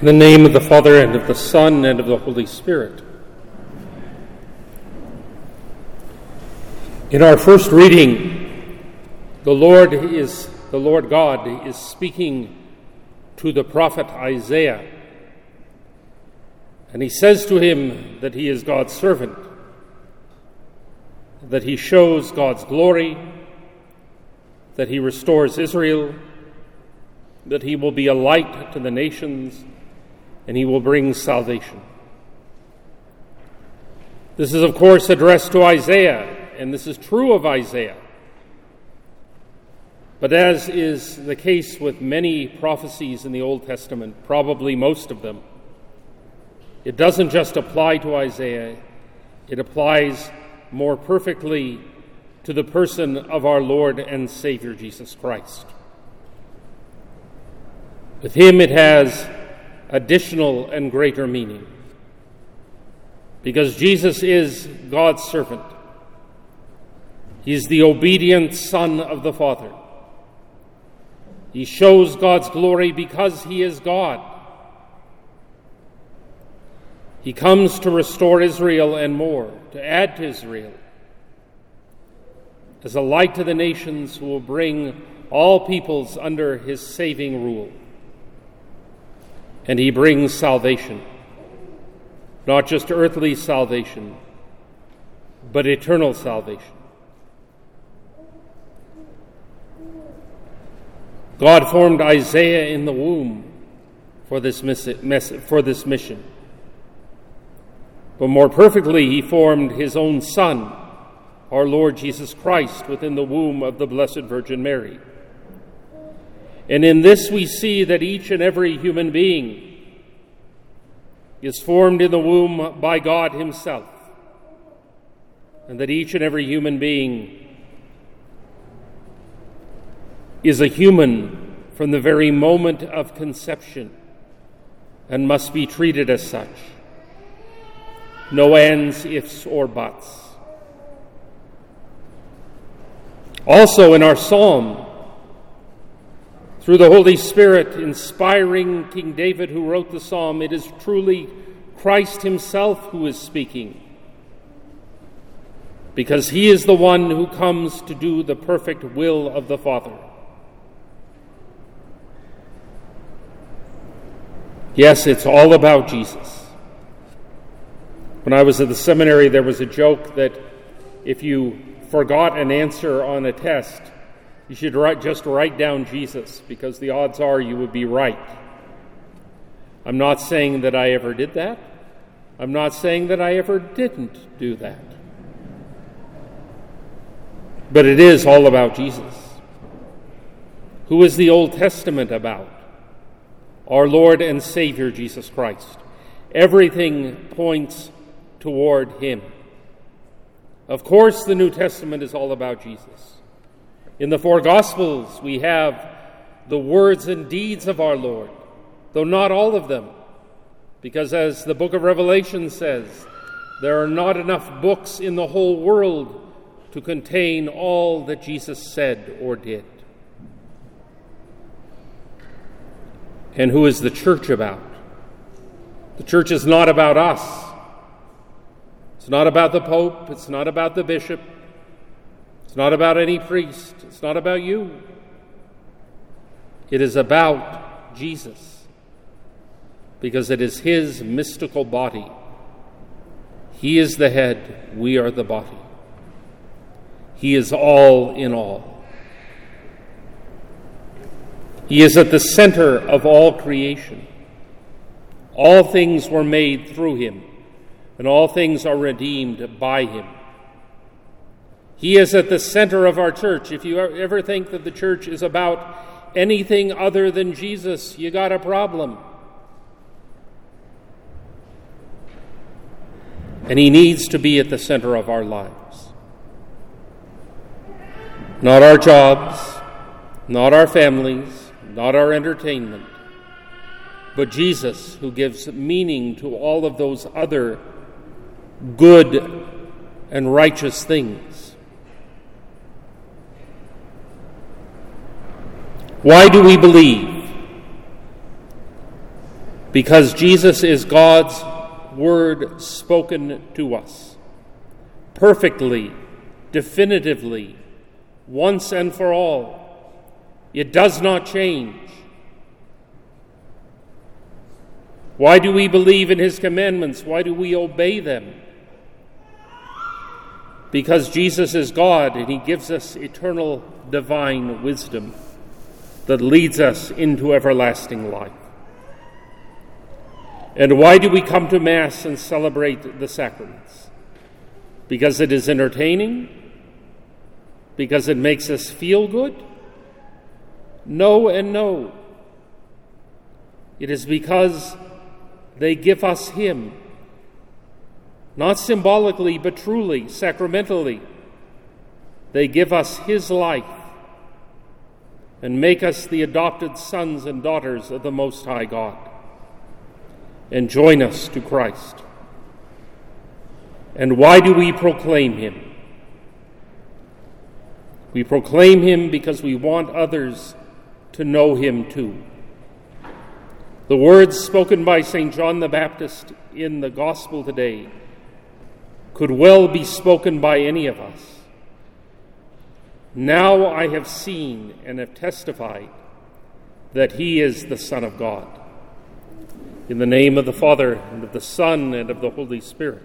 In the name of the Father, and of the Son, and of the Holy Spirit. In our first reading, the Lord is the Lord God is speaking to the prophet Isaiah. And he says to him that he is God's servant, that he shows God's glory, that he restores Israel, that he will be a light to the nations and he will bring salvation. This is, of course, addressed to Isaiah, and this is true of Isaiah. But as is the case with many prophecies in the Old Testament, probably most of them, it doesn't just apply to Isaiah, it applies more perfectly to the person of our Lord and Savior Jesus Christ. With him, it has additional and greater meaning. Because Jesus is God's servant, He is the obedient Son of the Father. He shows God's glory because He is God. He comes to restore Israel and more, to add to Israel, as a light to the nations who will bring all peoples under His saving rule and he brings salvation. Not just earthly salvation, but eternal salvation. God formed Isaiah in the womb for this, miss- for this mission. But more perfectly, he formed his own Son, our Lord Jesus Christ, within the womb of the Blessed Virgin Mary. And in this we see that each and every human being is formed in the womb by God Himself, and that each and every human being is a human from the very moment of conception and must be treated as such. No ands, ifs, or buts. Also, in our psalm, through the Holy Spirit inspiring King David, who wrote the psalm, it is truly Christ Himself who is speaking. Because He is the one who comes to do the perfect will of the Father. Yes, it's all about Jesus. When I was at the seminary, there was a joke that if you forgot an answer on a test, you should write, just write down Jesus because the odds are you would be right. I'm not saying that I ever did that. I'm not saying that I ever didn't do that. But it is all about Jesus. Who is the Old Testament about? Our Lord and Savior Jesus Christ. Everything points toward Him. Of course, the New Testament is all about Jesus. In the four Gospels, we have the words and deeds of our Lord, though not all of them, because as the book of Revelation says, there are not enough books in the whole world to contain all that Jesus said or did. And who is the church about? The church is not about us. It's not about the Pope. It's not about the bishop. It's not about any priest. It's not about you. It is about Jesus because it is His mystical body. He is the head, we are the body. He is all in all. He is at the center of all creation. All things were made through Him, and all things are redeemed by Him. He is at the center of our church. If you ever think that the church is about anything other than Jesus, you got a problem. And He needs to be at the center of our lives. Not our jobs, not our families, not our entertainment, but Jesus, who gives meaning to all of those other good and righteous things. Why do we believe? Because Jesus is God's word spoken to us perfectly, definitively, once and for all. It does not change. Why do we believe in His commandments? Why do we obey them? Because Jesus is God and He gives us eternal divine wisdom that leads us into everlasting life. And why do we come to Mass and celebrate the sacraments? Because it is entertaining? Because it makes us feel good? No and no. It is because they give us Him, not symbolically, but truly, sacramentally. They give us His life and make us the adopted sons and daughters of the Most High God and join us to Christ. And why do we proclaim Him? We proclaim Him because we want others to know Him too. The words spoken by St. John the Baptist in the Gospel today could well be spoken by any of us. Now I have seen and have testified that He is the Son of God. In the name of the Father, and of the Son, and of the Holy Spirit.